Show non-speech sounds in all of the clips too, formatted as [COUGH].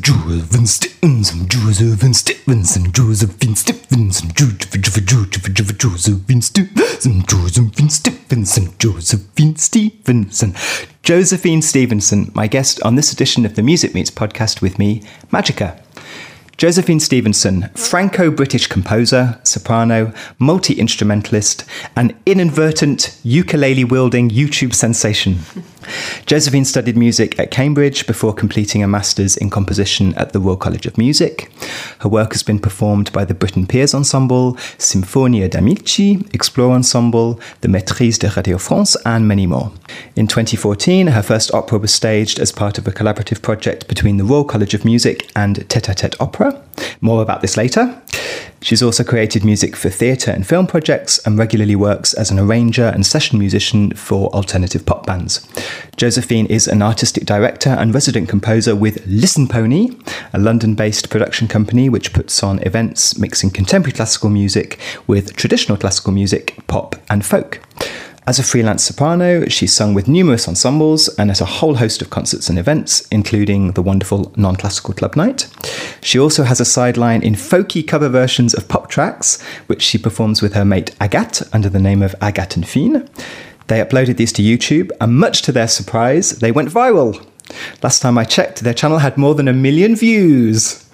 Josephine Stevenson, Josephine Stevenson, Josephine Stevenson, Josephine Stevenson, Josephine Stevenson, Josephine Stevenson. Josephine Stevenson, my guest on this edition of the Music Meets podcast with me, Magica. Josephine Stevenson, Franco British composer, soprano, multi instrumentalist, and inadvertent ukulele wielding YouTube sensation. Josephine studied music at Cambridge before completing a master's in composition at the Royal College of Music. Her work has been performed by the Britten Pears Ensemble, Sinfonia d'Amici, Explore Ensemble, the Maîtrise de Radio France, and many more. In 2014, her first opera was staged as part of a collaborative project between the Royal College of Music and Tete a Tete Opera. More about this later. She's also created music for theatre and film projects and regularly works as an arranger and session musician for alternative pop bands. Josephine is an artistic director and resident composer with Listen Pony, a London based production company which puts on events mixing contemporary classical music with traditional classical music, pop, and folk. As a freelance soprano, she's sung with numerous ensembles and at a whole host of concerts and events, including the wonderful Non Classical Club Night. She also has a sideline in folky cover versions of pop tracks, which she performs with her mate Agathe under the name of Agathe and Fine. They uploaded these to YouTube, and much to their surprise, they went viral. Last time I checked, their channel had more than a million views.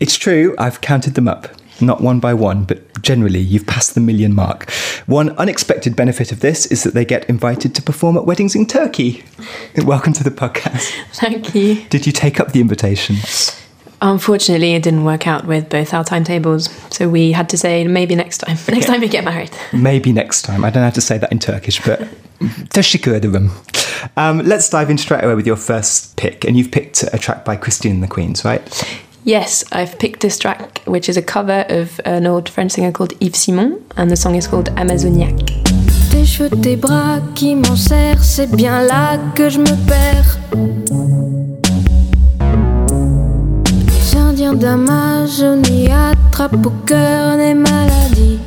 It's true, I've counted them up not one by one, but generally you've passed the million mark. One unexpected benefit of this is that they get invited to perform at weddings in Turkey. [LAUGHS] Welcome to the podcast. Thank you. Did you take up the invitation? Unfortunately, it didn't work out with both our timetables, so we had to say maybe next time. Next time we get married. Maybe next time. I don't know how to say that in Turkish, but [LAUGHS] teşekkür ederim. Um, let's dive in straight away with your first pick, and you've picked a track by Christine and the Queens, right? Yes, I've picked this track, which is a cover of an old French singer called Yves Simon, and the song is called Amazoniac. Tes cheveux, tes bras qui m'en serrent, c'est bien là que je me perds. Les Indiens d'Amazonie attrapent au cœur des maladies.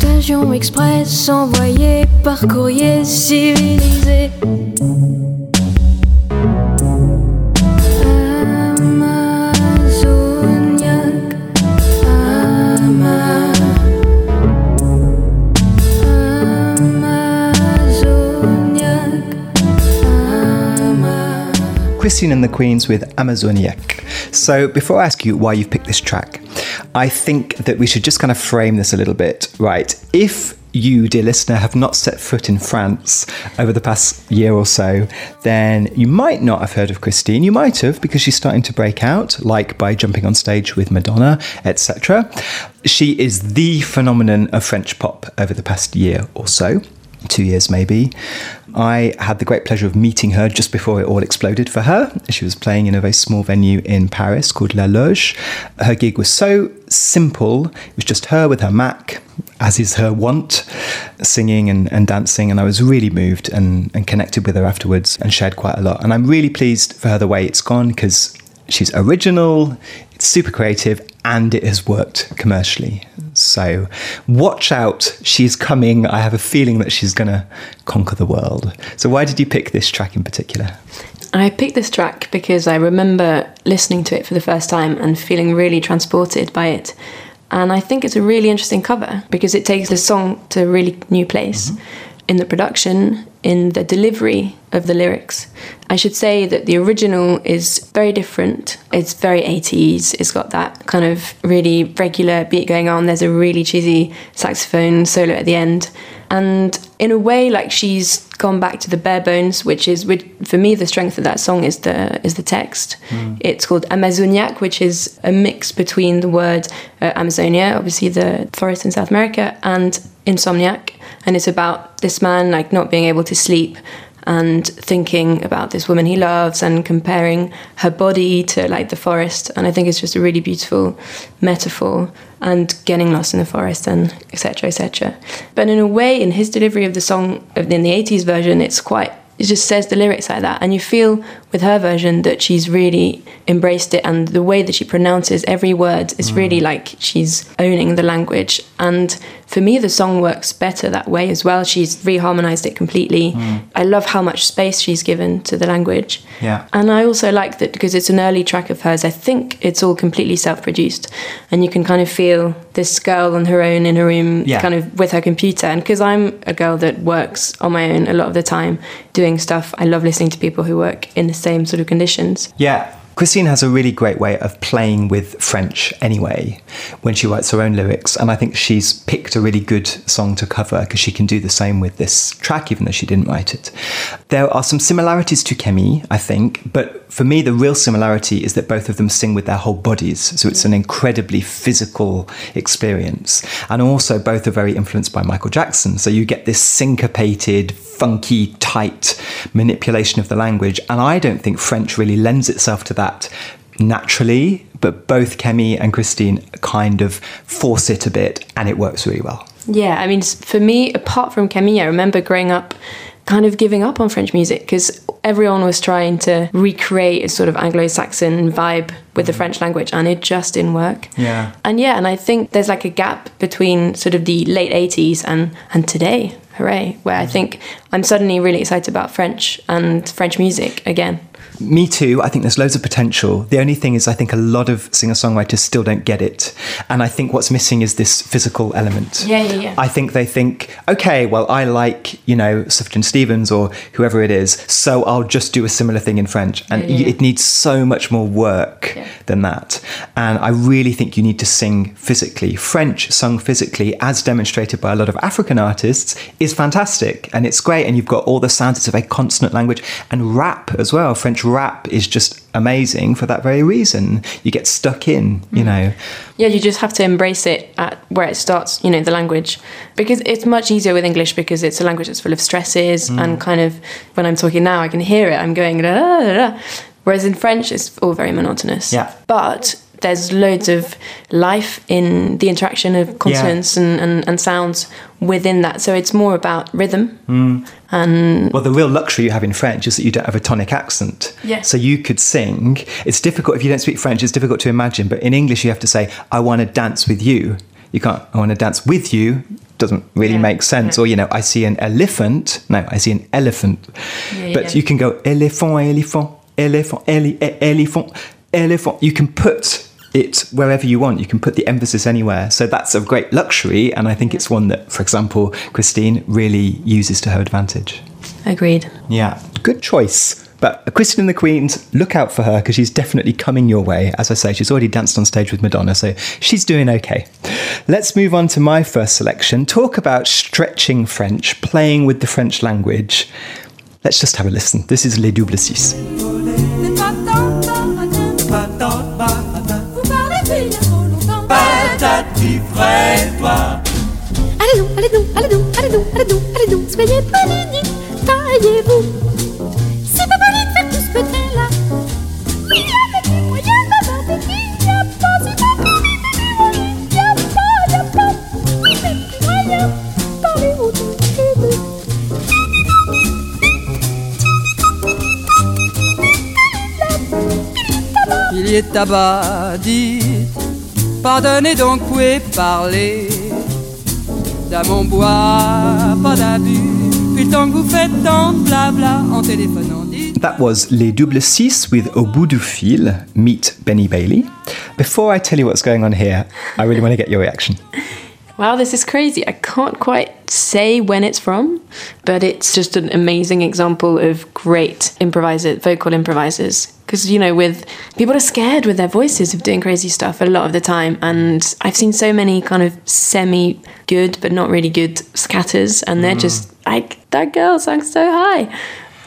Contagion express envoyée par courrier civilisé. Christine and the Queens with Amazoniac. So, before I ask you why you've picked this track, I think that we should just kind of frame this a little bit, right? If you, dear listener, have not set foot in France over the past year or so, then you might not have heard of Christine. You might have because she's starting to break out, like by jumping on stage with Madonna, etc. She is the phenomenon of French pop over the past year or so two years maybe. I had the great pleasure of meeting her just before it all exploded for her. She was playing in a very small venue in Paris called La Loge. Her gig was so simple, it was just her with her Mac, as is her wont, singing and, and dancing. And I was really moved and, and connected with her afterwards and shared quite a lot. And I'm really pleased for her the way it's gone because she's original, it's super creative, and it has worked commercially. So watch out, she's coming. I have a feeling that she's going to conquer the world. So, why did you pick this track in particular? I picked this track because I remember listening to it for the first time and feeling really transported by it. And I think it's a really interesting cover because it takes the song to a really new place mm-hmm. in the production, in the delivery of the lyrics. I should say that the original is very different. It's very 80s. It's got that kind of really regular beat going on. There's a really cheesy saxophone solo at the end. And in a way, like she's gone back to the bare bones, which is, which, for me, the strength of that song is the is the text. It's called Amazoniac, which is a mix between the word uh, Amazonia, obviously the forest in South America, and insomniac. And it's about this man like not being able to sleep and thinking about this woman he loves and comparing her body to like the forest and i think it's just a really beautiful metaphor and getting lost in the forest and etc etc but in a way in his delivery of the song in the 80s version it's quite it just says the lyrics like that. And you feel with her version that she's really embraced it and the way that she pronounces every word is really mm. like she's owning the language. And for me, the song works better that way as well. She's reharmonized it completely. Mm. I love how much space she's given to the language. Yeah. And I also like that because it's an early track of hers, I think it's all completely self produced. And you can kind of feel this girl on her own in her room, Yeah. kind of with her computer. And because I'm a girl that works on my own a lot of the time doing stuff, I love listening to people who work in the same sort of conditions. Yeah. Christine has a really great way of playing with French anyway when she writes her own lyrics. And I think she's picked a really good song to cover because she can do the same with this track, even though she didn't write it. There are some similarities to Camille, I think, but for me, the real similarity is that both of them sing with their whole bodies. So it's an incredibly physical experience. And also, both are very influenced by Michael Jackson. So you get this syncopated, funky, tight manipulation of the language. And I don't think French really lends itself to that naturally, but both Camille and Christine kind of force it a bit and it works really well. Yeah, I mean, for me, apart from Camille, I remember growing up kind of giving up on French music because everyone was trying to recreate a sort of Anglo Saxon vibe with the mm. French language and it just didn't work. Yeah. And yeah, and I think there's like a gap between sort of the late 80s and, and today, hooray, where I mm. think I'm suddenly really excited about French and French music again. Me too. I think there's loads of potential. The only thing is, I think a lot of singer songwriters still don't get it. And I think what's missing is this physical element. Yeah, yeah, yeah. I think they think, okay, well, I like, you know, Sufjan Stevens or whoever it is, so I'll just do a similar thing in French. And Yeah, yeah. it needs so much more work Yeah. than that. And I really think you need to sing physically. French sung physically, as demonstrated by a lot of African artists, is fantastic and it's great. And you've got all the sounds, it's a very consonant language. And rap as well. French rap is just amazing for that very reason. You get stuck in, you know. Yeah, you just have to embrace it at where it starts, you know, the language. Because it's much easier with English because it's a language that's full of stresses Mm. and kind of when I'm talking now, I can hear it. I'm going da, da, da, da. Whereas in French, it's all very monotonous. Yeah. But there's loads of life in the interaction of consonants and, and, and sounds within that. So it's more about rhythm. Mm. And Well, the real luxury you have in French is that you don't have a tonic accent. Yeah. So you could sing. It's difficult if you don't speak French, it's difficult to imagine. But in English, you have to say, I want to dance with you. You can't, I want to dance with you. Doesn't really Yeah, make sense. yeah. Or, you know, I see an elephant. No, I see an elephant. Yeah, but yeah. you can go, elephant, elephant, elephant, ele- elephant, elephant. You can put it wherever you want. You can put the emphasis anywhere. So that's a great luxury. And I think it's one that, for example, Christine really uses to her advantage. agreed. Yeah, good choice. But Christine and the Queens, look out for her because she's definitely coming your way. As I say, she's already danced on stage with Madonna, so she's doing okay. Let's move on to my first selection. Talk about stretching French, playing with the French language. Let's just have a listen. This is Les Double Six. Allez donc, allez donc, allez donc, allez donc, allez donc, allez donc, soyez poli, taillez-vous. C'est pas poli de faire tout ce côté-là. Il y a des petits moyens d'avoir des filles, il y a pas, c'est pas poli il y a pas, il y a pas. Oui, mais petits moyens, parlez autour que de. Il y est tabac, dites, pardonnez donc, où parler Dans mon bois, pas d'abus, puis le temps que vous faites tant de blabla en téléphonant. That was Les Double Six with Au bout du fil, meet Benny Bailey. Before I tell you what's going on here, I really want to get your reaction. Wow, this is crazy. I can't quite say when it's from, but it's just an amazing example of great improviser, vocal improvisers. Because, you know, with people are scared with their voices of doing crazy stuff a lot of the time. And I've seen so many kind of semi good, but not really good scatters. And they're mm. just like, that girl sang so high.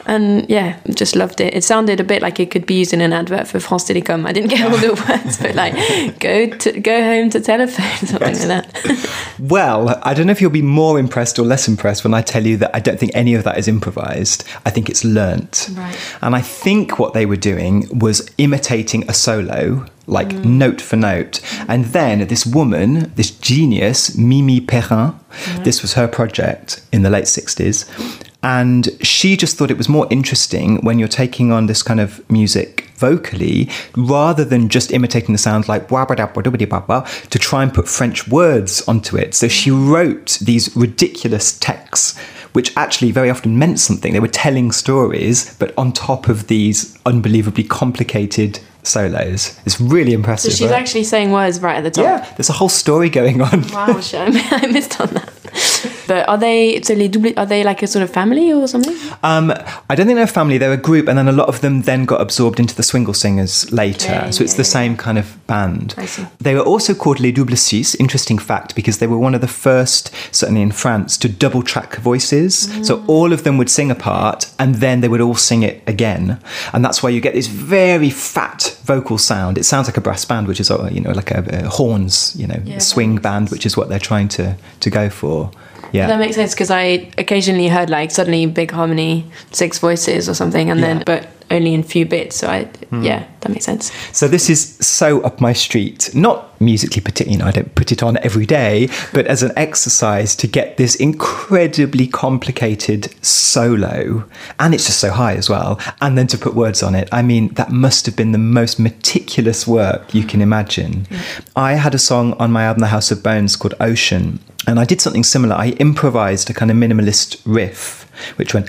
And yeah, just loved it. It sounded a bit like it could be used in an advert for France Telecom. I didn't get all the [LAUGHS] words, but like, go to go home to telephone, something like that. [LAUGHS] Well, I don't know if you'll be more impressed or less impressed when I tell you that I don't think any of that is improvised. I think it's learnt. Right. And I think what they were doing was imitating a solo, like mm. note for note. And then this woman, this genius, Mimi Perrin, mm-hmm. this was her project in the late 60s. And she just thought it was more interesting when you're taking on this kind of music vocally rather than just imitating the sounds like wah ba da ba da ba dee ba ba, to try and put French words onto it. So she wrote these ridiculous texts which actually very often meant something. They were telling stories, but on top of these unbelievably complicated solos. It's really impressive. So she's right? actually saying words right at the top. yeah, there's a whole story going on. Wow. [LAUGHS] I missed on that. But are they so les double, are they like a sort of family or something? Um, I don't think they're a family. They're a group, and then a lot of them then got absorbed into the Swingle Singers later. Yeah, so it's yeah, the yeah. same kind of band. I see. They were also called Les Double Six. Interesting fact, because they were one of the first, certainly in France, to double track voices. Mm. So all of them would sing a part, and then they would all sing it again, and that's why you get this very fat vocal sound. It sounds like a brass band, which is uh, you know like a, a horns, you know, Yeah, swing band, which is what they're trying to to go for. Yeah. That makes sense because I occasionally heard like suddenly big harmony, six voices or something, and Yeah. Then but only in few bits. So I hmm. yeah, that makes sense. So this is so up my street. Not musically particularly, you know, I don't put it on every day, but as an exercise to get this incredibly complicated solo, and it's just so high as well, and then to put words on it. I mean, that must have been the most meticulous work you can imagine. I had a song on my album The House of Bones called Ocean, and I did something similar. I improvised a kind of minimalist riff, which went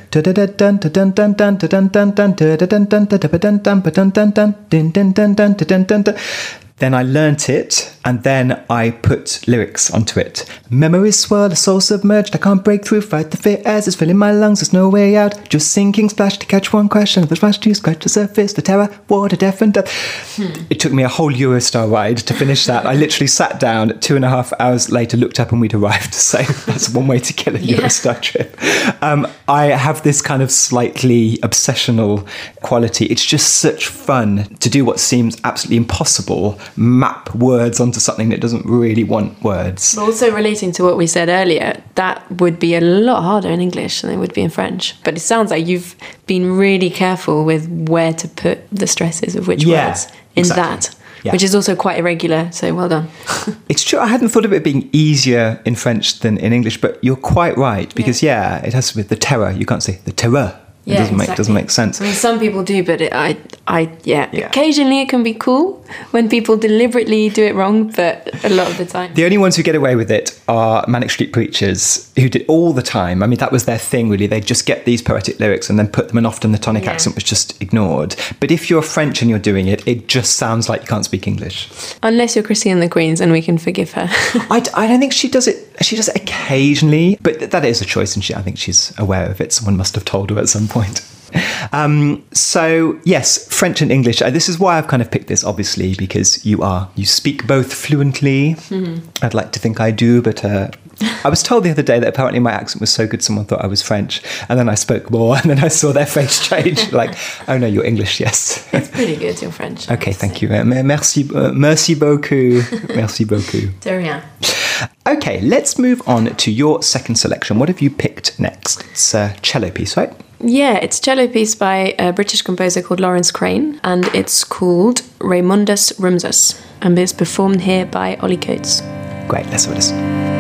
then I learnt it and then I put lyrics onto it. Memories swirl, the soul submerged. I can't break through, fight the fear as it's filling my lungs. There's no way out. Just sinking, splash to catch one question. The splash to scratch the surface. The terror, water to death and death. Hmm. It took me a whole Eurostar ride to finish that. I literally sat down two and a half hours later, looked up, and we'd arrived. [LAUGHS] So that's one way to kill a yeah. Eurostar trip. Um, I have this kind of slightly obsessional quality. It's just such fun to do what seems absolutely impossible map words onto something that doesn't really want words. Also relating to what we said earlier, that would be a lot harder in English than it would be in French. But it sounds like you've been really careful with where to put the stresses of which Yeah, words in exactly. that. Yeah. Which is also quite irregular, so well done. [LAUGHS] It's true. I hadn't thought of it being easier in French than in English, but you're quite right because yeah, it has to be the terror. You can't say the terror. It doesn't make doesn't make sense. I mean, some people do, but it, I, I, yeah. Yeah. Occasionally, it can be cool when people deliberately do it wrong, but a lot of the time, The only ones who get away with it are Manic Street Preachers, who did all the time. I mean, that was their thing, really. They'd just get these poetic lyrics and then put them, and often the tonic Yeah. accent was just ignored. But if you're French and you're doing it, it just sounds like you can't speak English. unless you're Chrissy and the Queens, and we can forgive her. [LAUGHS] I, d- I don't think she does it. She does it occasionally, but that is a choice, and she, I think she's aware of it. Someone must have told her at some point. [LAUGHS] Um, so yes, French and English. Uh, this is why I've kind of picked this, obviously, because you are you speak both fluently. I'd like to think I do, but uh, I was told the other day that apparently my accent was so good, someone thought I was French, and then I spoke more, [LAUGHS] and then I saw their face change, [LAUGHS] like, oh no, you're English, yes. it's pretty good, you're French. Okay, thank you. Uh, merci, uh, merci beaucoup, merci beaucoup. De rien. Okay, let's move on to your second selection. What have you picked next? It's a cello piece, right? Yeah, it's a cello piece by a British composer called Laurence Crane, and it's called Raimondas Rumsas, and it's performed here by Ollie Coates. Great, let's have a listen.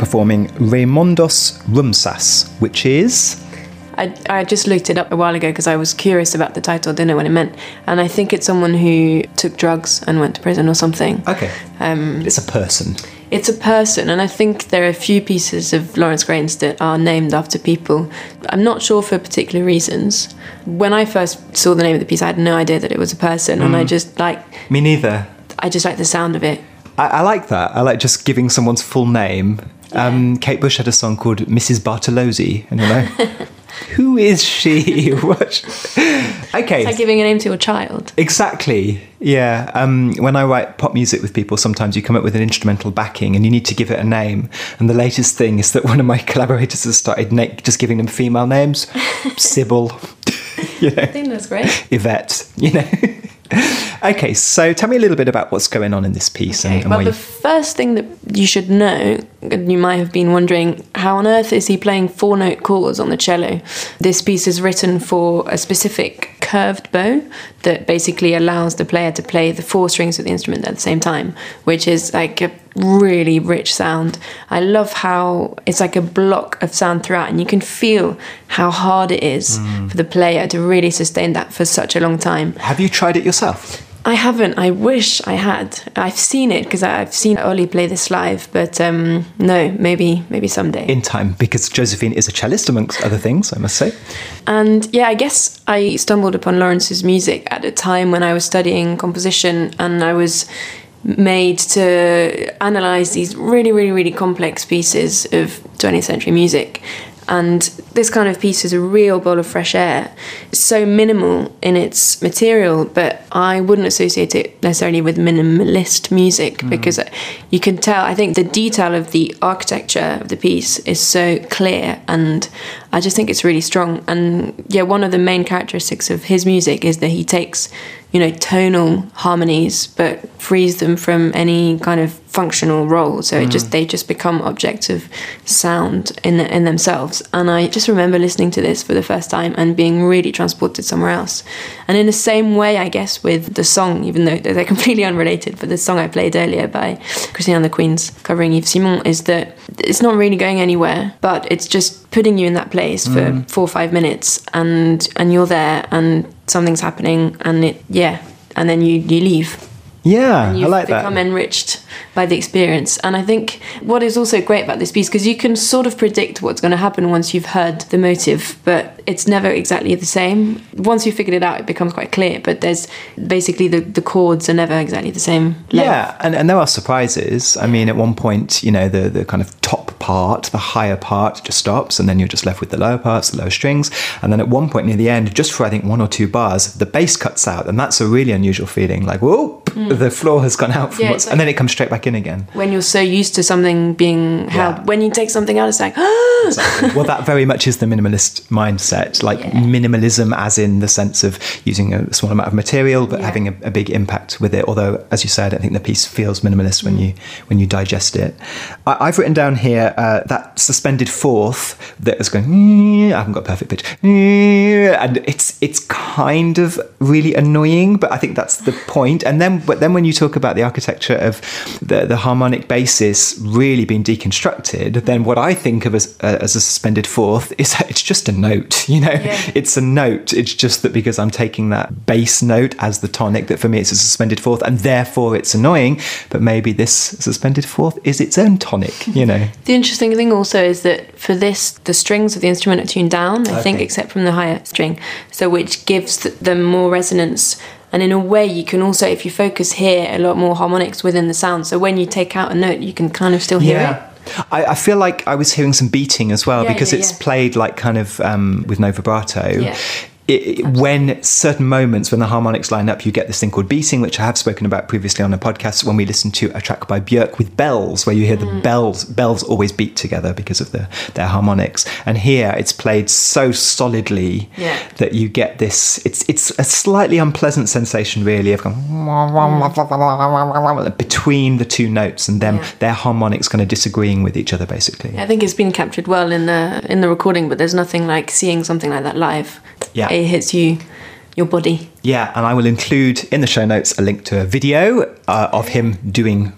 Performing Raimondas Rumsas, which is I, I just looked it up a while ago because I was curious about the title, didn't know what it meant. And I think it's someone who took drugs and went to prison or something. okay. Um, it's a person. It's a person, and I think there are a few pieces of Laurence Crane's that are named after people. I'm not sure for particular reasons. When I first saw the name of the piece, I had no idea that it was a person, and I just like Me neither. I just like the sound of it. I, I like that. I like just giving someone's full name. Um, Kate Bush had a song called Mrs. Bartolozzi, and you know, [LAUGHS] Who is she? [LAUGHS] what? Okay. It's like giving a name to your child. Exactly. Yeah. Um, when I write pop music with people, sometimes you come up with an instrumental backing and you need to give it a name. And the latest thing is that one of my [LAUGHS] collaborators has started na- just giving them female names Sybil, you know, I think that's great. Yvette, you know. okay, so tell me a little bit about what's going on in this piece Okay, and well, the you- first thing that you should know, and you might have been wondering, how on earth is he playing four note chords on the cello? This piece is written for a specific curved bow that basically allows the player to play the four strings of the instrument at the same time, which is like a really rich sound. I love how it's like a block of sound throughout, and you can feel how hard it is Mm. for the player to really sustain that for such a long time. have you tried it yourself? I haven't. I wish I had. I've seen it because I've seen Ollie play this live, but um, no, maybe maybe someday. In time, because Josephine is a cellist, amongst other things, I must say. and yeah, I guess I stumbled upon Laurence's music at a time when I was studying composition, and I was made to analyze these really, really, really complex pieces of 20th century music. And this kind of piece is a real bowl of fresh air. It's so minimal in its material, but I wouldn't associate it necessarily with minimalist music mm. because you can tell. I think the detail of the architecture of the piece is so clear, and I just think it's really strong. And yeah, one of the main characteristics of his music is that he takes, you know, tonal harmonies, but frees them from any kind of functional role. So it just mm. they just become objects of sound in in themselves. And I just remember listening to this for the first time and being really transported somewhere else. And in the same way, I guess with the song, even though they're completely [LAUGHS] unrelated, but the song I played earlier by Christine and the Queens covering Yves Simon is that it's not really going anywhere, but it's just putting you in that place for mm. four or five minutes, and and you're there, and something's happening, and it yeah, and then you you leave Yeah, and I like become that. enriched by the experience. And I think what is also great about this piece, because you can sort of predict what's going to happen once you've heard the motive, but it's never exactly the same. Once you've figured it out, it becomes quite clear, but there's basically the, the chords are never exactly the same. length. Yeah, and, and there are surprises. I mean, at one point, you know, the, the kind of top part, the higher part just stops, and then you're just left with the lower parts, the lower strings. And then at one point near the end, just for I think one or two bars, the bass cuts out, and that's a really unusual feeling. Like, whoa, the floor has gone out from Yeah, what's, it's and then it comes straight back in again. When you're so used to something being held, Yeah. when you take something out, it's like, [GASPS] well, that very much is the minimalist mindset, like Yeah. minimalism, as in the sense of using a small amount of material but having a, a big impact with it. Although, as you say, I don't think the piece feels minimalist when you when you digest it. I, I've written down here uh, that suspended fourth that is going. I haven't got perfect pitch, and it's it's kind of really annoying, but I think that's the point. And then, but then when you talk about the architecture of the the harmonic basis really being deconstructed, then what I think of as uh, as a suspended fourth is that it's just a note. [LAUGHS] You know, Yeah. it's a note. It's just that because I'm taking that bass note as the tonic, that for me it's a suspended fourth, and therefore it's annoying. But maybe this suspended fourth is its own tonic. You know. [LAUGHS] The interesting thing also is that for this, the strings of the instrument are tuned down, I think, except from the higher string, so which gives them more resonance. And in a way, you can also, if you focus here, a lot more harmonics within the sound. So when you take out a note, you can kind of still hear it. I, I feel like I was hearing some beating as well Yeah, because yeah, it's yeah. played like kind of um, with no vibrato. It, when certain moments when the harmonics line up, you get this thing called beating, which I have spoken about previously on a podcast when we listened to a track by Björk with bells, where you hear Mm. the bells. Bells always beat together because of the, their harmonics, and here it's played so solidly Yeah. that you get this. It's it's a slightly unpleasant sensation, really, of going between the two notes and them Yeah. their harmonics kind of disagreeing with each other, basically. I think it's been captured well in the in the recording, but there's nothing like seeing something like that live. Yeah. It hits you, your body. Yeah, and I will include in the show notes a link to a video uh, of him doing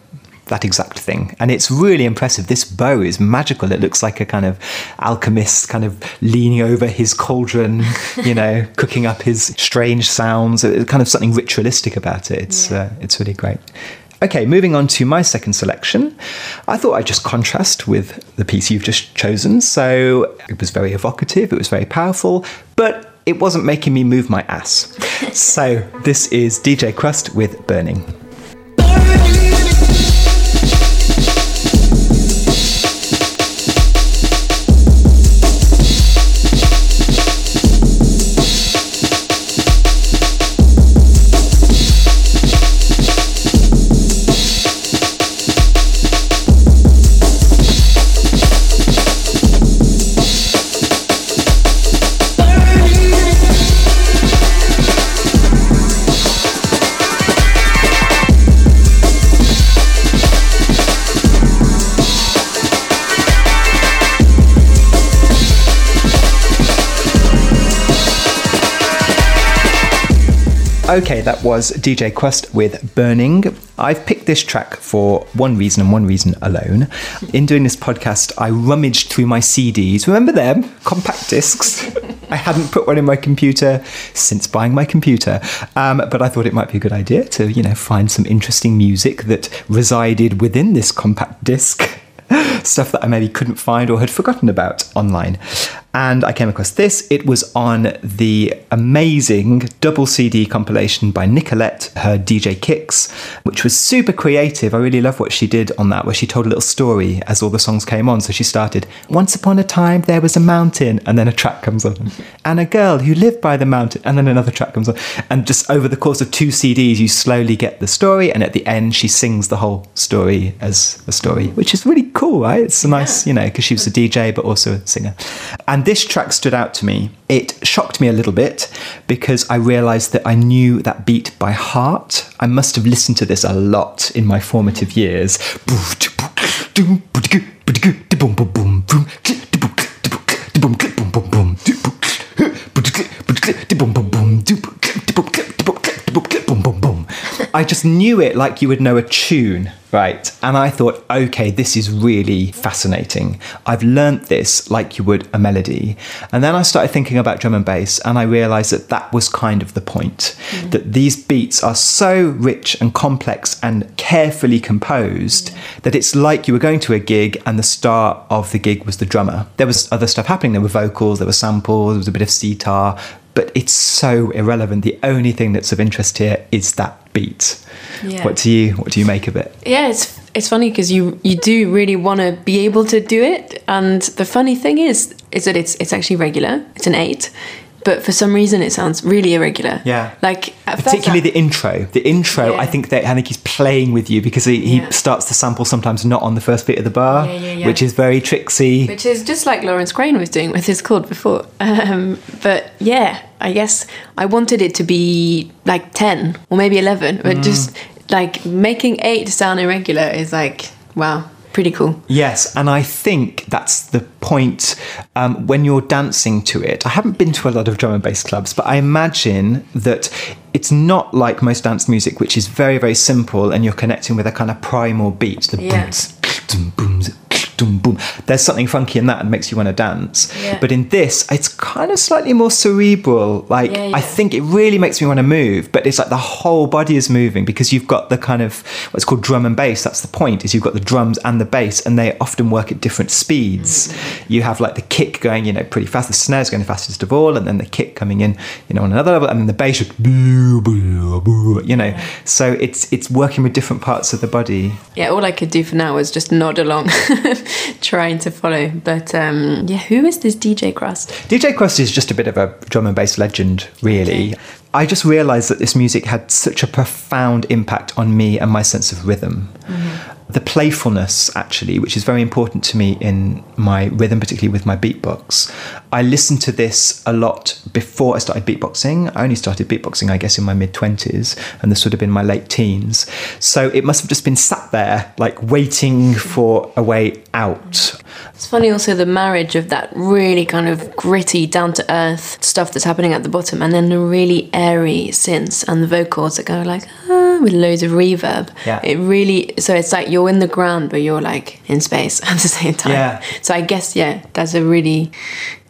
that exact thing. And it's really impressive. This bow is magical. It looks like a kind of alchemist kind of leaning over his cauldron, [LAUGHS] you know, cooking up his strange sounds. It's kind of something ritualistic about it. It's, Yeah. uh, it's really great. Okay, moving on to my second selection. I thought I'd just contrast with the piece you've just chosen. So it was very evocative, it was very powerful, but it wasn't making me move my ass. [LAUGHS] so this is DJ Krust with Burning. Okay, that was DJ Krust with Burning. I've picked this track for one reason and one reason alone. In doing this podcast, I rummaged through my CDs. Remember them? Compact discs. I hadn't put one in my computer since buying my computer, um, but I thought it might be a good idea to, you know, find some interesting music that resided within this compact disc. [LAUGHS] Stuff that I maybe couldn't find or had forgotten about online. And I came across this. It was on the amazing double CD compilation by Nicolette, her DJ Kicks, which was super creative. I really love what she did on that, where she told a little story as all the songs came on. So she started, Once upon a time there was a mountain, and then a track comes on, and a girl who lived by the mountain, and then another track comes on. And just over the course of two CDs, you slowly get the story, and at the end, she sings the whole story as a story, which is really cool, right? It's a nice, you know, because she was a DJ, but also a singer. And this track stood out to me. It shocked me a little bit because I realized that I knew that beat by heart. I must have listened to this a lot in my formative years. I just knew it like you would know a tune, right? And I thought, okay, this is really fascinating. I've learnt this like you would a melody. And then I started thinking about drum and bass, and I realized that that was kind of the point hmm. that these beats are so rich and complex and carefully composed hmm. that it's like you were going to a gig and the star of the gig was the drummer. There was other stuff happening. There were vocals, there were samples, there was a bit of sitar, but it's so irrelevant. The only thing that's of interest here is that beat. Yeah. What do you what do you make of it? Yeah, it's it's funny because you you do really want to be able to do it, and the funny thing is is that it's it's actually regular. It's an eight, but for some reason it sounds really irregular. Yeah. like Particularly the intro. The intro, Yeah. I think that I think he's playing with you because he, he Yeah. starts the sample sometimes not on the first bit of the bar, Yeah, yeah, yeah. which is very tricksy. which is just like Laurence Crane was doing with his chord before. [LAUGHS] Um, but yeah, I guess I wanted it to be like 10 or maybe 11, but Mm. just like making 8 sound irregular is like, wow, pretty cool. Yes, and I think that's the point um, when you're dancing to it. I haven't been to a lot of drum and bass clubs, but I imagine that it's not like most dance music, which is very, very simple and you're connecting with a kind of primal beat. The Yeah. booms, [SNIFFS] booms, boom. There's something funky in that and makes you want to dance. Yeah. But in this, it's kind of slightly more cerebral. Like, Yeah, I think it really makes me want to move, but it's like the whole body is moving because you've got the kind of what's called drum and bass. That's the point. Is you've got the drums and the bass, and they often work at different speeds. Mm-hmm. You have like the kick going, you know, pretty fast. The snare's going the fastest of all, and then the kick coming in, you know, on another level, and then the bass, should, you know. So it's it's working with different parts of the body. Yeah, all I could do for now was just nod along, [LAUGHS] [LAUGHS] trying to follow. But um, yeah, who is this DJ Krust? DJ Krust is just a bit of a drum and bass legend, really. Okay. I just realised that this music had such a profound impact on me and my sense of rhythm. Mm-hmm. The playfulness, actually, which is very important to me in my rhythm, particularly with my beatbox. I listened to this a lot before I started beatboxing. I only started beatboxing, I guess, in my mid 20s, and this would have been my late teens. So it must have just been sat there, like waiting for a way out. It's funny also the marriage of that really kind of gritty, down to earth stuff that's happening at the bottom, and then the really airy synths and the vocals that go like ah, with loads of reverb. Yeah. It really so it's like you're in the ground, but you're like in space [LAUGHS] at the same time. Yeah. So I guess yeah, that's a really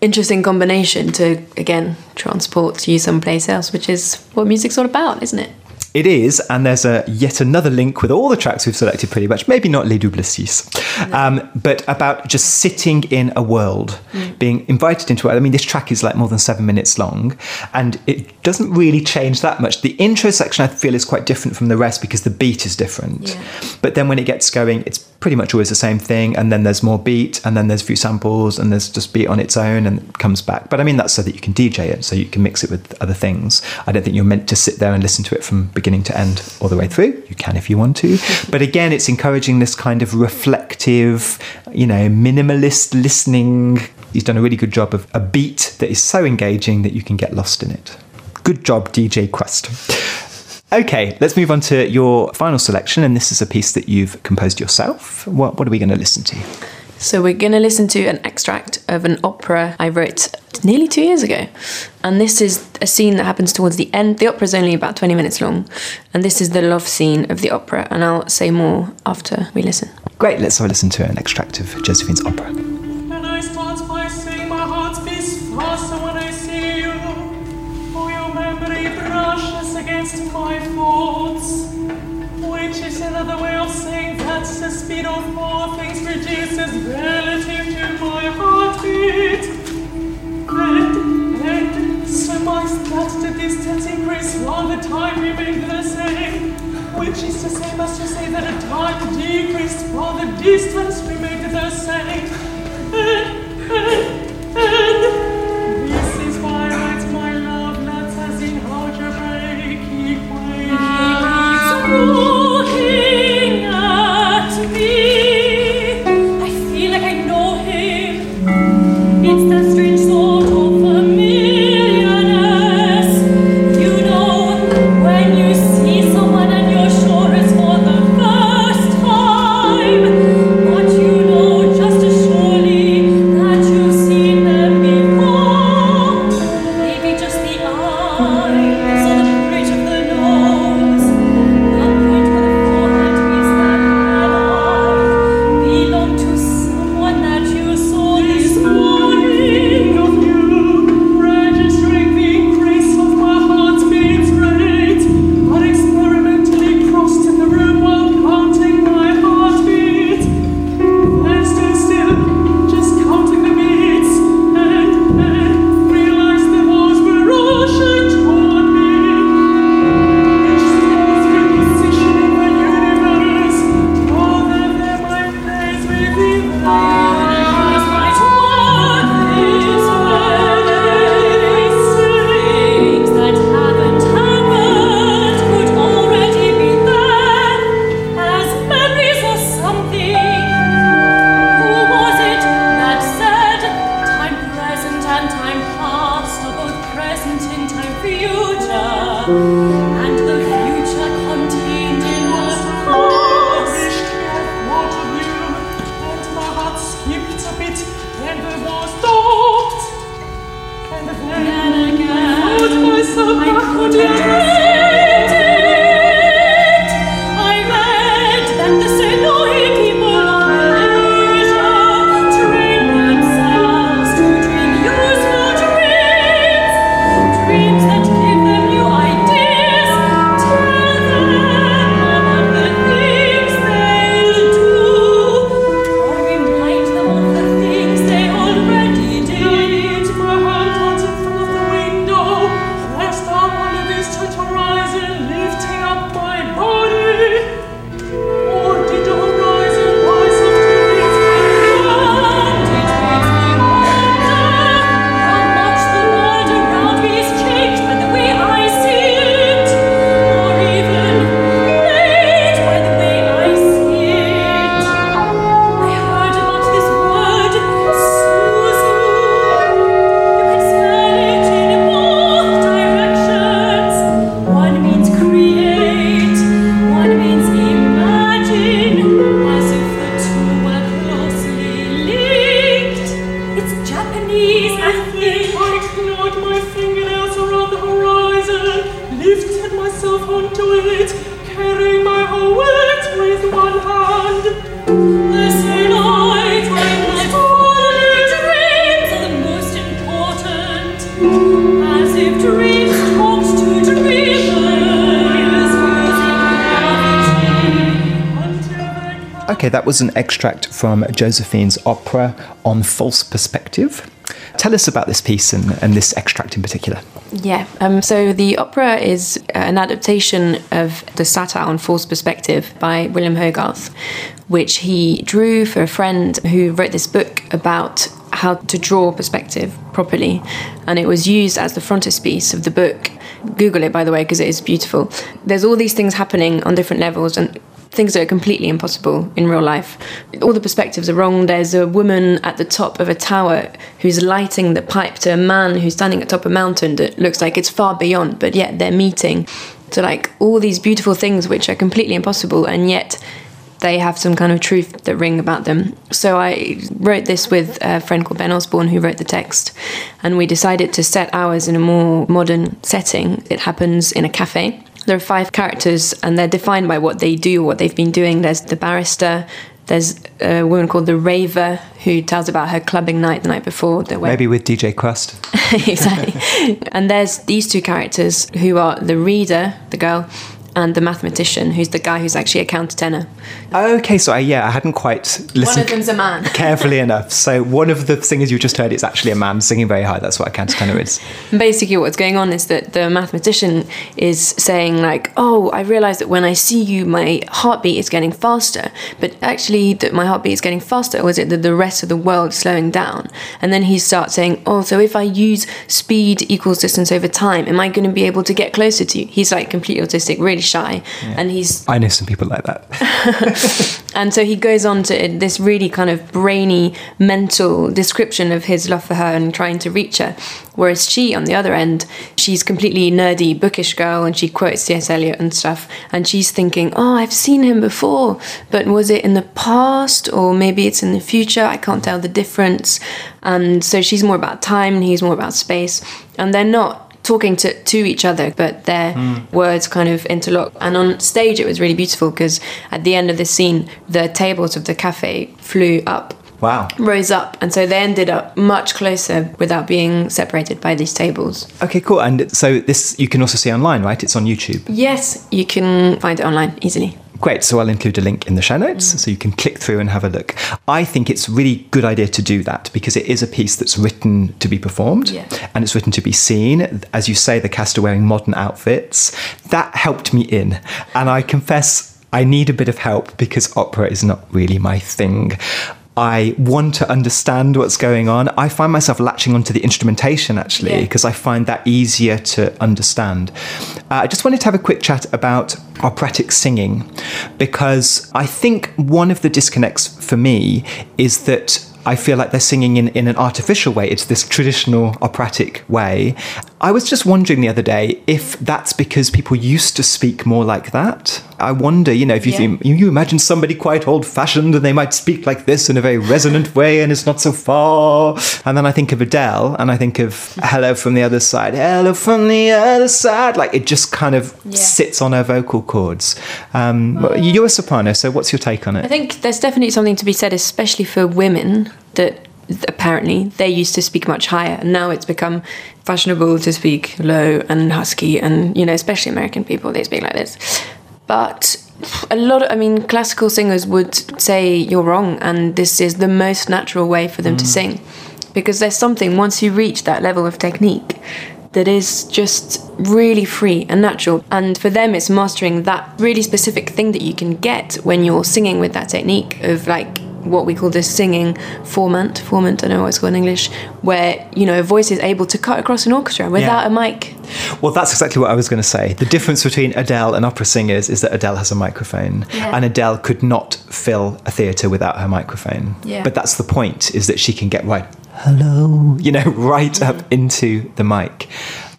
interesting combination to again transport you someplace else, which is what music's all about, isn't it? It is, and there's a yet another link with all the tracks we've selected pretty much, maybe not Les Double Six, um, but about just sitting in a world, being invited into it. I mean, this track is like more than seven minutes long, and it doesn't really change that much. The intro section I feel is quite different from the rest because the beat is different. Yeah. But then when it gets going, it's pretty much always the same thing, and then there's more beat, and then there's a few samples, and there's just beat on its own, and it comes back. But I mean, that's so that you can DJ it, so you can mix it with other things. I don't think you're meant to sit there and listen to it from beginning to end all the way through. You can if you want to, [LAUGHS] but again, it's encouraging this kind of reflective, you know, minimalist listening. He's done a really good job of a beat that is so engaging that you can get lost in it. Good job, DJ Krust. Okay, let's move on to your final selection, and this is a piece that you've composed yourself. What, what are we going to listen to? So we're going to listen to an extract of an opera I wrote nearly two years ago. And this is a scene that happens towards the end. The opera is only about 20 minutes long. And this is the love scene of the opera. And I'll say more after we listen. Great, let's have a listen to an extract of Josephine's opera. Which is another way of saying that the speed of all things reduces relative to my heartbeat. And, and so much that the distance increases while the time remains the same. Which is the same as to say that the time decreased while the distance remained the same. And, and, and Oh Okay, that was an extract from Josephine's opera on false perspective. Tell us about this piece and, and this extract in particular. Yeah. Um, so the opera is an adaptation of the satire on false perspective by William Hogarth, which he drew for a friend who wrote this book about how to draw perspective properly, and it was used as the frontispiece of the book. Google it, by the way, because it is beautiful. There's all these things happening on different levels, and things that are completely impossible in real life. All the perspectives are wrong. There's a woman at the top of a tower who's lighting the pipe to a man who's standing at top of a mountain that looks like it's far beyond, but yet they're meeting. So like all these beautiful things which are completely impossible and yet they have some kind of truth that ring about them. So I wrote this with a friend called Ben Osborne who wrote the text, and we decided to set ours in a more modern setting. It happens in a cafe. There are five characters, and they're defined by what they do, what they've been doing. There's the barrister. There's a woman called the Raver who tells about her clubbing night the night before. The Maybe with DJ Krust. [LAUGHS] [LAUGHS] exactly. and there's these two characters who are the reader, the girl, and the mathematician, who's the guy who's actually a countertenor. Okay, so I, yeah, I hadn't quite One listened of them's a man. [LAUGHS] carefully enough. So one of the singers you just heard is actually a man singing very high. That's what a countertenor is. [LAUGHS] And Basically, what's going on is that the mathematician is saying, like, oh, I realize that when I see you, my heartbeat is getting faster. But actually, that my heartbeat is getting faster, or is it that the rest of the world is slowing down? And then he starts saying, oh, so if I use speed equals distance over time, am I going to be able to get closer to you? He's like completely autistic, really shy. And he's I know some people like that. [LAUGHS] and so he goes on to this really kind of brainy mental description of his love for her and trying to reach her. Whereas she, on the other end, she's completely nerdy, bookish girl and she quotes C.S. Eliot and stuff. And she's thinking, oh, I've seen him before, but was it in the past or maybe it's in the future? I can't tell the difference. And so she's more about time and he's more about space. And they're not talking to, to each other, but their hmm. words kind of interlock. And on stage, it was really beautiful because at the end of the scene, the tables of the cafe flew up, Wow. rose up, and so they ended up much closer without being separated by these tables. Okay, cool. And so this you can also see online, right? It's on YouTube. Yes, you can find it online easily. Great. So I'll include a link in the show notes mm. so you can click through and have a look. I think it's a really good idea to do that because it is a piece that's written to be performed Yeah. and it's written to be seen. As you say, the cast are wearing modern outfits. That helped me in. And I confess I need a bit of help because opera is not really my thing. I want to understand what's going on. I find myself latching onto the instrumentation actually Yeah. because I find that easier to understand. Uh, I just wanted to have a quick chat about operatic singing because I think one of the disconnects for me is that I feel like they're singing in, in an artificial way. It's this traditional operatic way. I was just wondering the other day if that's because people used to speak more like that. I wonder, you know, if you Yeah. think you, imagine somebody quite old fashioned and they might speak like this in a very resonant way and it's not so far. And then I think of Adele and I think of Hello from the Other Side, Hello from the Other Side. Like it just kind of Yeah. sits on her vocal cords. Um, well, you're a soprano, so what's your take on it? I think there's definitely something to be said, especially for women, that apparently they used to speak much higher, and now it's become fashionable to speak low and husky, and you know, especially American people, they speak like this. But a lot of, I mean, classical singers would say you're wrong, and this is the most natural way for them to mm. sing. Because there's something, once you reach that level of technique, that is just really free and natural. And for them, it's mastering that really specific thing that you can get when you're singing with that technique of like what we call the singing formant, formant, I don't know what it's called in English, where, you know, a voice is able to cut across an orchestra without Yeah. a mic. Well, that's exactly what I was going to say. The difference between Adele and opera singers is that Adele has a microphone, Yeah. and Adele could not fill a theatre without her microphone. Yeah. But that's the point: is that she can get right, hello, you know, [LAUGHS] right up into the mic.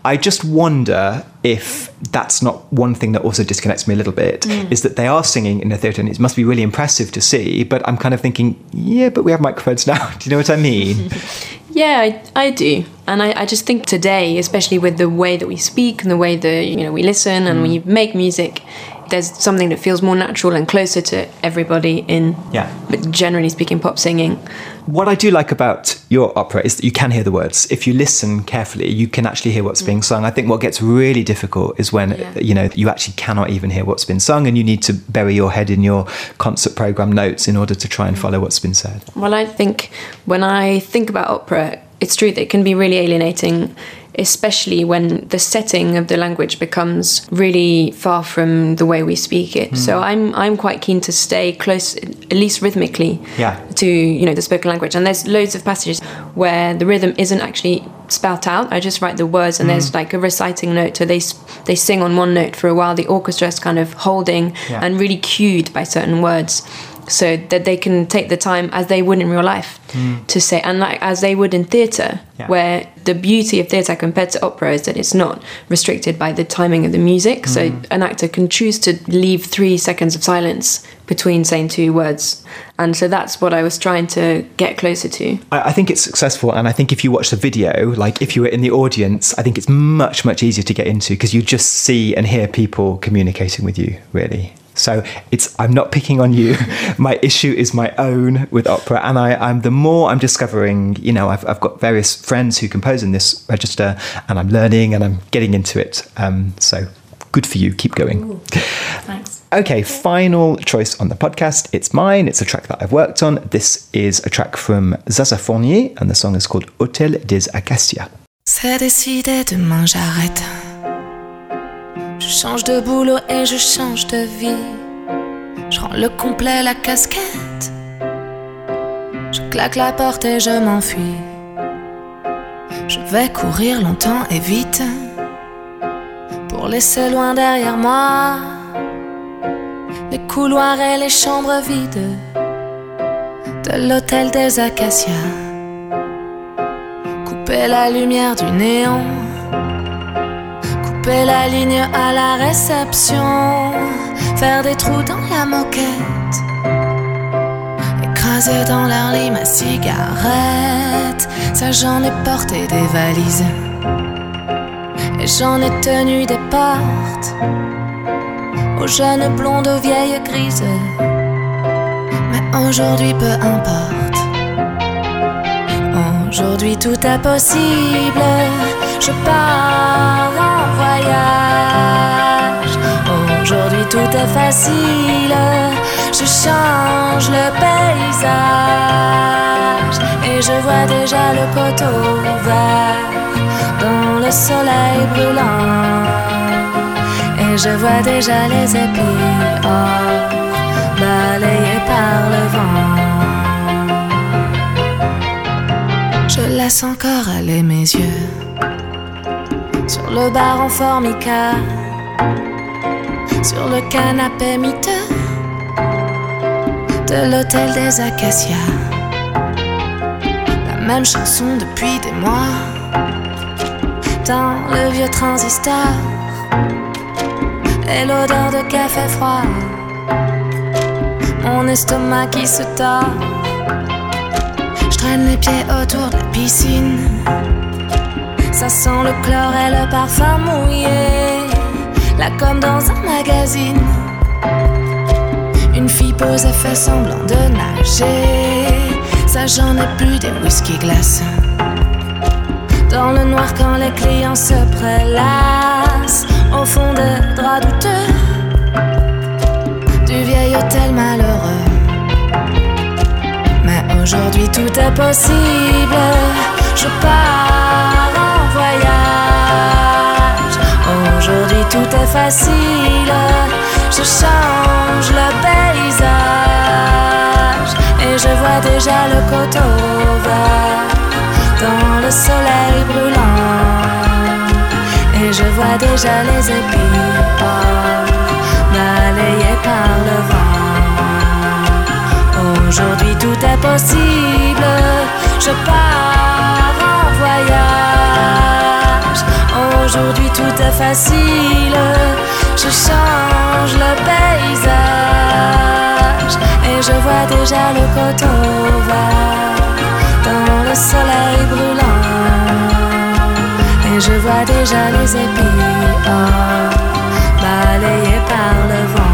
I just wonder if that's not one thing that also disconnects me a little bit mm. is that they are singing in a theatre and it must be really impressive to see, but I'm kind of thinking, yeah, but we have microphones [LAUGHS] now. Do you know what I mean? [LAUGHS] Yeah, I, I do. And I, I just think today, especially with the way that we speak and the way that you know we listen and mm. we make music, there's something that feels more natural and closer to everybody in Yeah. but generally speaking pop singing. What I do like about your opera is that you can hear the words. If you listen carefully, you can actually hear what's mm. being sung. I think what gets really difficult is when Yeah. Uh, you know you actually cannot even hear what's been sung, and you need to bury your head in your concert program notes in order to try and mm. follow what's been said. Well, I think when I think about opera, it's true that it can be really alienating, especially when the setting of the language becomes really far from the way we speak it. Hmm. So I'm I'm quite keen to stay close, at least rhythmically, Yeah. to you know the spoken language. And there's loads of passages where the rhythm isn't actually spout out. I just write the words, and hmm. there's like a reciting note. So they they sing on one note for a while. The orchestra is kind of holding Yeah. and really cued by certain words. So that they can take the time as they would in real life hmm. to say, and like as they would in theatre, Yeah. where the beauty of theatre compared to opera is that it's not restricted by the timing of the music. So hmm. an actor can choose to leave three seconds of silence between saying two words, and so that's what I was trying to get closer to. I, I think it's successful, and I think if you watch the video, like if you were in the audience, I think it's much much easier to get into because you just see and hear people communicating with you. Really, so it's I'm not picking on you. [LAUGHS] my issue is my own with opera, and I, I'm the more I'm discovering. You know, I've I've got various friends who compose in this register, and I'm learning and I'm getting into it. Um, so good for you. Keep going. Thanks. Okay, final choice on the podcast. It's mine. It's a track that I've worked on. This is a track from Zaza Fournier, and the song is called Hôtel des Acacias. C'est décidé, demain j'arrête. Je change de boulot et je change de vie. Je rends le complet, la casquette. Je claque la porte et je m'enfuis. Je vais courir longtemps et vite. Pour laisser loin derrière moi les couloirs et les chambres vides de l'hôtel des acacias. Couper la lumière du néon. Couper la ligne à la réception. Faire des trous dans la moquette. Écraser dans l'air lit ma cigarette. Ça, j'en ai porté des valises. Et j'en ai tenu des portes. Aux jeunes blondes, aux vieilles grises. Mais aujourd'hui, peu importe. Aujourd'hui tout est possible, je pars Aujourd'hui tout est facile, je change le paysage. Et je vois déjà le poteau vert dans le soleil brûlant. Et je vois déjà les épis or balayés par le vent. Je laisse encore aller mes yeux le bar en formica, sur le canapé miteux de l'hôtel des acacias. La même chanson depuis des mois dans le vieux transistor et l'odeur de café froid. Mon estomac qui se tord. Je traîne les pieds autour de la piscine. Ça sent le chlore et le parfum mouillé. Là comme dans un magazine. Une fille pose et fait semblant de nager. Ça j'en ai plus des whisky glaces. Dans le noir quand les clients se prélassent. Au fond de draps douteux. Du vieil hôtel malheureux. Mais aujourd'hui tout est possible. Je pars Je change le paysage. Et je vois déjà le coteau vert dans le soleil brûlant. Et je vois déjà les épis balayés par le vent. Aujourd'hui tout est possible, je pars en voyage. Aujourd'hui tout est facile, je change le paysage. Et je vois déjà le vert dans le soleil brûlant. Et je vois déjà les épis or balayés par le vent.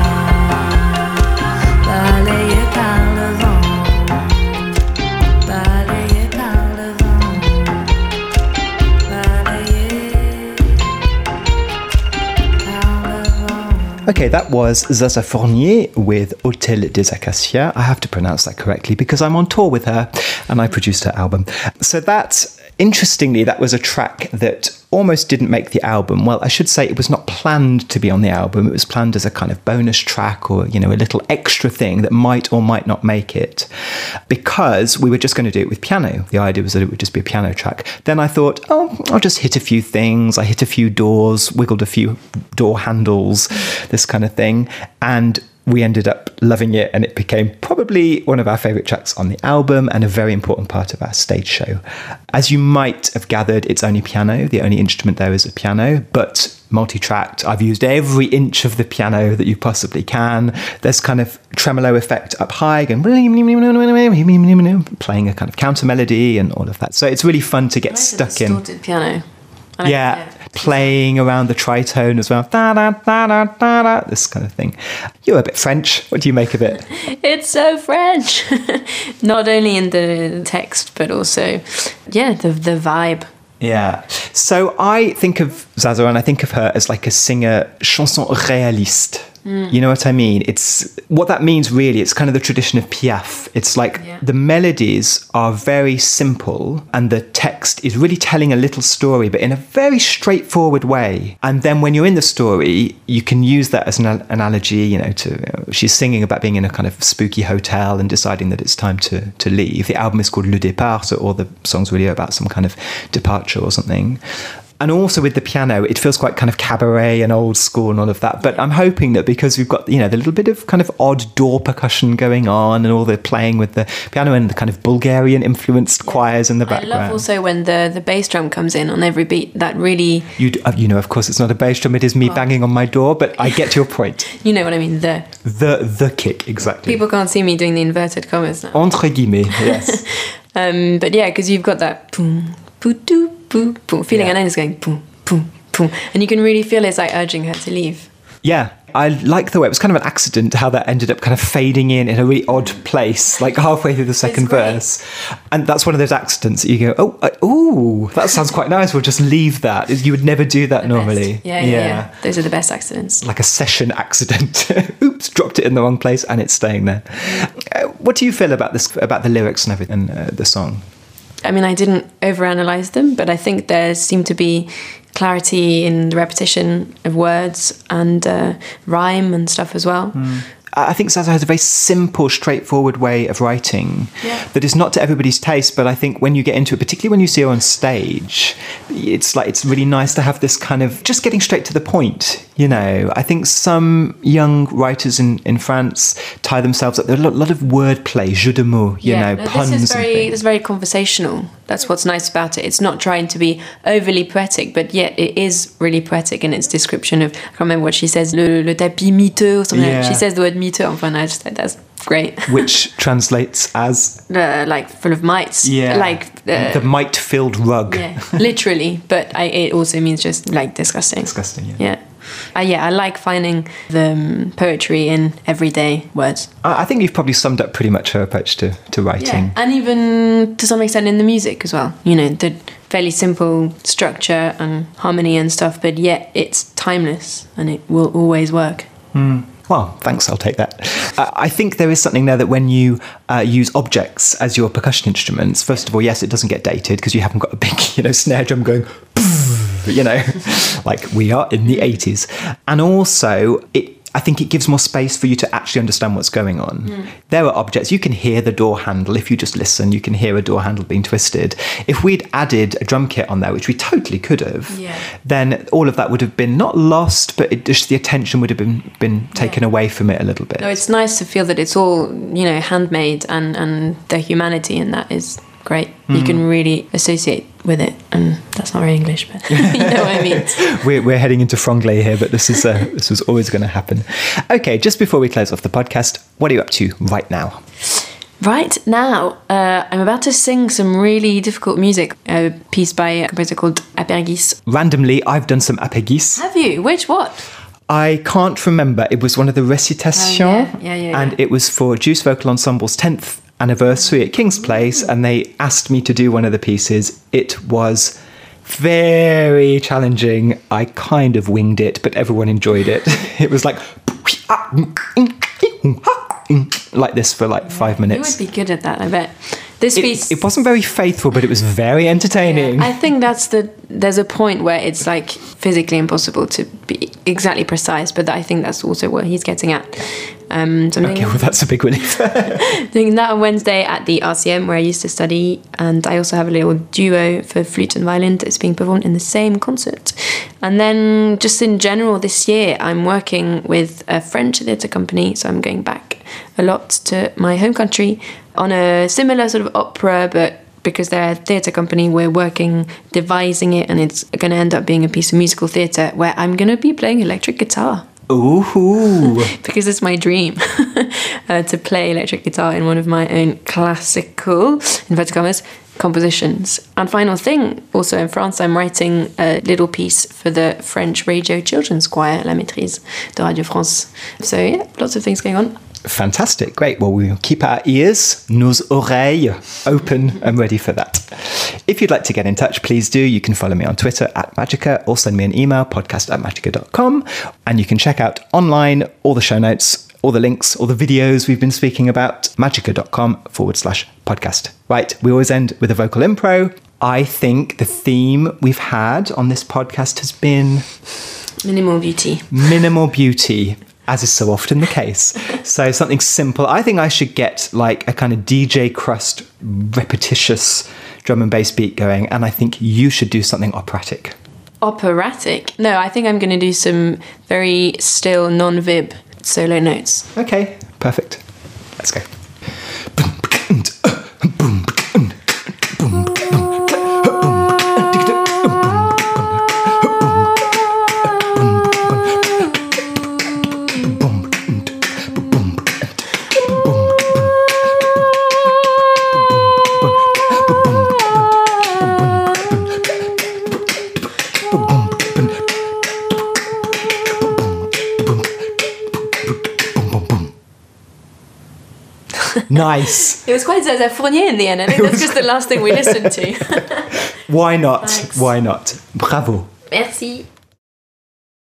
Okay, that was Zaza Fournier with Hôtel des Acacias. I have to pronounce that correctly because I'm on tour with her and I produced her album. So that, interestingly, that was a track that almost didn't make the album. Well, I should say it was not planned to be on the album. It was planned as a kind of bonus track or, you know, a little extra thing that might or might not make it because we were just going to do it with piano. The idea was that it would just be a piano track. Then I thought, oh, I'll just hit a few things. I hit a few doors, wiggled a few door handles, this kind of thing. And we ended up loving it, and it became probably one of our favourite tracks on the album and a very important part of our stage show. As you might have gathered, it's only piano, the only instrument there is a piano, but multi tracked. I've used every inch of the piano that you possibly can. There's kind of tremolo effect up high, going playing a kind of counter melody and all of that. So it's really fun to get stuck in. piano. Like- Yeah, playing around the tritone as well. Da, da, da, da, da, da, this kind of thing. You're a bit French. What do you make of it? [LAUGHS] It's so French. [LAUGHS] Not only in the text, but also, yeah, the the vibe. Yeah. So I think of Zaza and I think of her as like a singer chanson réaliste. Mm. You know what I mean? It's what that means really. It's kind of the tradition of Piaf. It's like Yeah. the melodies are very simple and the text is really telling a little story, but in a very straightforward way. And then when you're in the story, you can use that as an al- analogy, you know, to she's singing about being in a kind of spooky hotel and deciding that it's time to, to leave. The album is called Le Départ, so all the songs really are about some kind of departure or something. And also with the piano, it feels quite kind of cabaret and old school and all of that. But I'm hoping that because we've got, you know, the little bit of kind of odd door percussion going on and all the playing with the piano and the kind of Bulgarian influenced choirs in the background. I love also when the the bass drum comes in on every beat. That really, you, uh, you know, of course, it's not a bass drum, it is Oh. me banging on my door, but I get your point. [LAUGHS] you know what I mean. The The the kick, exactly. people can't see me doing the inverted commas now. Entre guillemets, yes. [LAUGHS] Um, but yeah, because you've got that boom, boo, doo, boo, boom feeling, Yeah. and then it's going boom, boom, boom, and you can really feel it's like urging her to leave. Yeah. I like the way it was kind of an accident how that ended up kind of fading in in a really odd place, like halfway through the second verse. And that's one of those accidents that you go, oh, uh, ooh, that sounds quite nice. We'll just leave that. You would never do that normally. Best. Yeah, yeah, yeah, Those are the best accidents. Like a session accident. [LAUGHS] Oops, dropped it in the wrong place and it's staying there. Uh, what do you feel about this, about the lyrics and everything, uh, the song? I mean, I didn't overanalyze them, but I think there seemed to be clarity in the repetition of words and uh, rhyme and stuff as well. I I think Zaza has a very simple, straightforward way of writing Yeah. that is not to everybody's taste. But I think when you get into it, particularly when you see her on stage, it's like it's really nice to have this kind of just getting straight to the point. You know, I think some young writers in, in France tie themselves up. There are a lot, of wordplay, jeu de mots, you know, no, puns. This is very, this is very conversational. That's what's nice about it. It's not trying to be overly poetic, but yet it is really poetic in its description of. I can't remember what she says. Le, le tapis miteux or something. like- Yeah. She says the word miteux. Enfin, I just think that's great. [LAUGHS] Which translates as uh, like full of mites. Yeah. Like uh, the mite filled rug. yeah, literally. But I, it also means just like disgusting. Disgusting, yeah. Yeah. Uh, yeah, I like finding the um, poetry in everyday words. I think you've probably summed up pretty much her approach to, to writing. Yeah. And even to some extent in the music as well. You know, the fairly simple structure and harmony and stuff, but yet it's timeless and it will always work. Well, thanks, I'll take that. Uh, I think there is something there that when you uh, use objects as your percussion instruments, first of all, yes, it doesn't get dated because you haven't got a big, [LAUGHS] you know, snare drum going, [LAUGHS] you know, [LAUGHS] like we are in the 80s. And also, it I think it gives more space for you to actually understand what's going on. Hmm. There are objects, you can hear the door handle. If you just listen, you can hear a door handle being twisted. If we'd added a drum kit on there, which we totally could have, Yeah. then all of that would have been not lost, but it, just the attention would have been, been taken away from it a little bit. No, it's nice to feel that it's all, you know, handmade and, and the humanity in that is great. You can really associate with it. And that's not very English, but [LAUGHS] you know what I mean. [LAUGHS] we're, we're heading into franglais here, but this is uh, this was always going to happen. Okay, just before we close off the podcast, what are you up to right now? Right now, uh, I'm about to sing some really difficult music, a piece by a composer called Apergis. Randomly, I've done some Apergis. Have you? Which what? I can't remember. It was one of the recitations, Oh, yeah. Yeah, yeah, and it was for Juice Vocal Ensemble's 10th anniversary at King's Place, and they asked me to do one of the pieces. It was very challenging. I kind of winged it, but everyone enjoyed it. [LAUGHS] It was like like this for like five minutes. You would be good at that, I bet. This piece. It, it wasn't very faithful, but it was very entertaining. I think that's the. There's a point where it's like physically impossible to be exactly precise, but I think that's also what he's getting at. Um, so Okay, well, that's a big relief. [LAUGHS] doing that on Wednesday at the RCM where I used to study, and I also have a little duo for flute and violin that's being performed in the same concert. And then, just in general, this year I'm working with a French theatre company, so I'm going back a lot to my home country on a similar sort of opera, but because they're a theatre company, we're working devising it, and it's going to end up being a piece of musical theatre where I'm going to be playing electric guitar Ooh. [LAUGHS] because it's my dream [LAUGHS] uh, to play electric guitar in one of my own classical, inverted commas, compositions. And final thing, also in France, I'm writing a little piece for the French radio children's choir, La Maîtrise de Radio France. So yeah, lots of things going on. Fantastic. Great. Well, we'll keep our ears, nos oreilles, open and ready for that. If you'd like to get in touch, please do. You can follow me on Twitter at Magica or send me an email, podcast at magica.com. And you can check out online all the show notes, all the links, all the videos we've been speaking about, magica.com forward slash podcast. Right. We always end with a vocal impro. I think the theme we've had on this podcast has been Minimal beauty. minimal beauty as is so often the case so something simple i think i should get like a kind of dj Krust repetitious drum and bass beat going and i think you should do something operatic Operatic. No, I think I'm going to do some very still non-vib solo notes. okay perfect let's go nice It was quite Zaza Fournier in the end. I think that's just the last thing we listened to. [LAUGHS] why not Thanks. why not bravo Merci.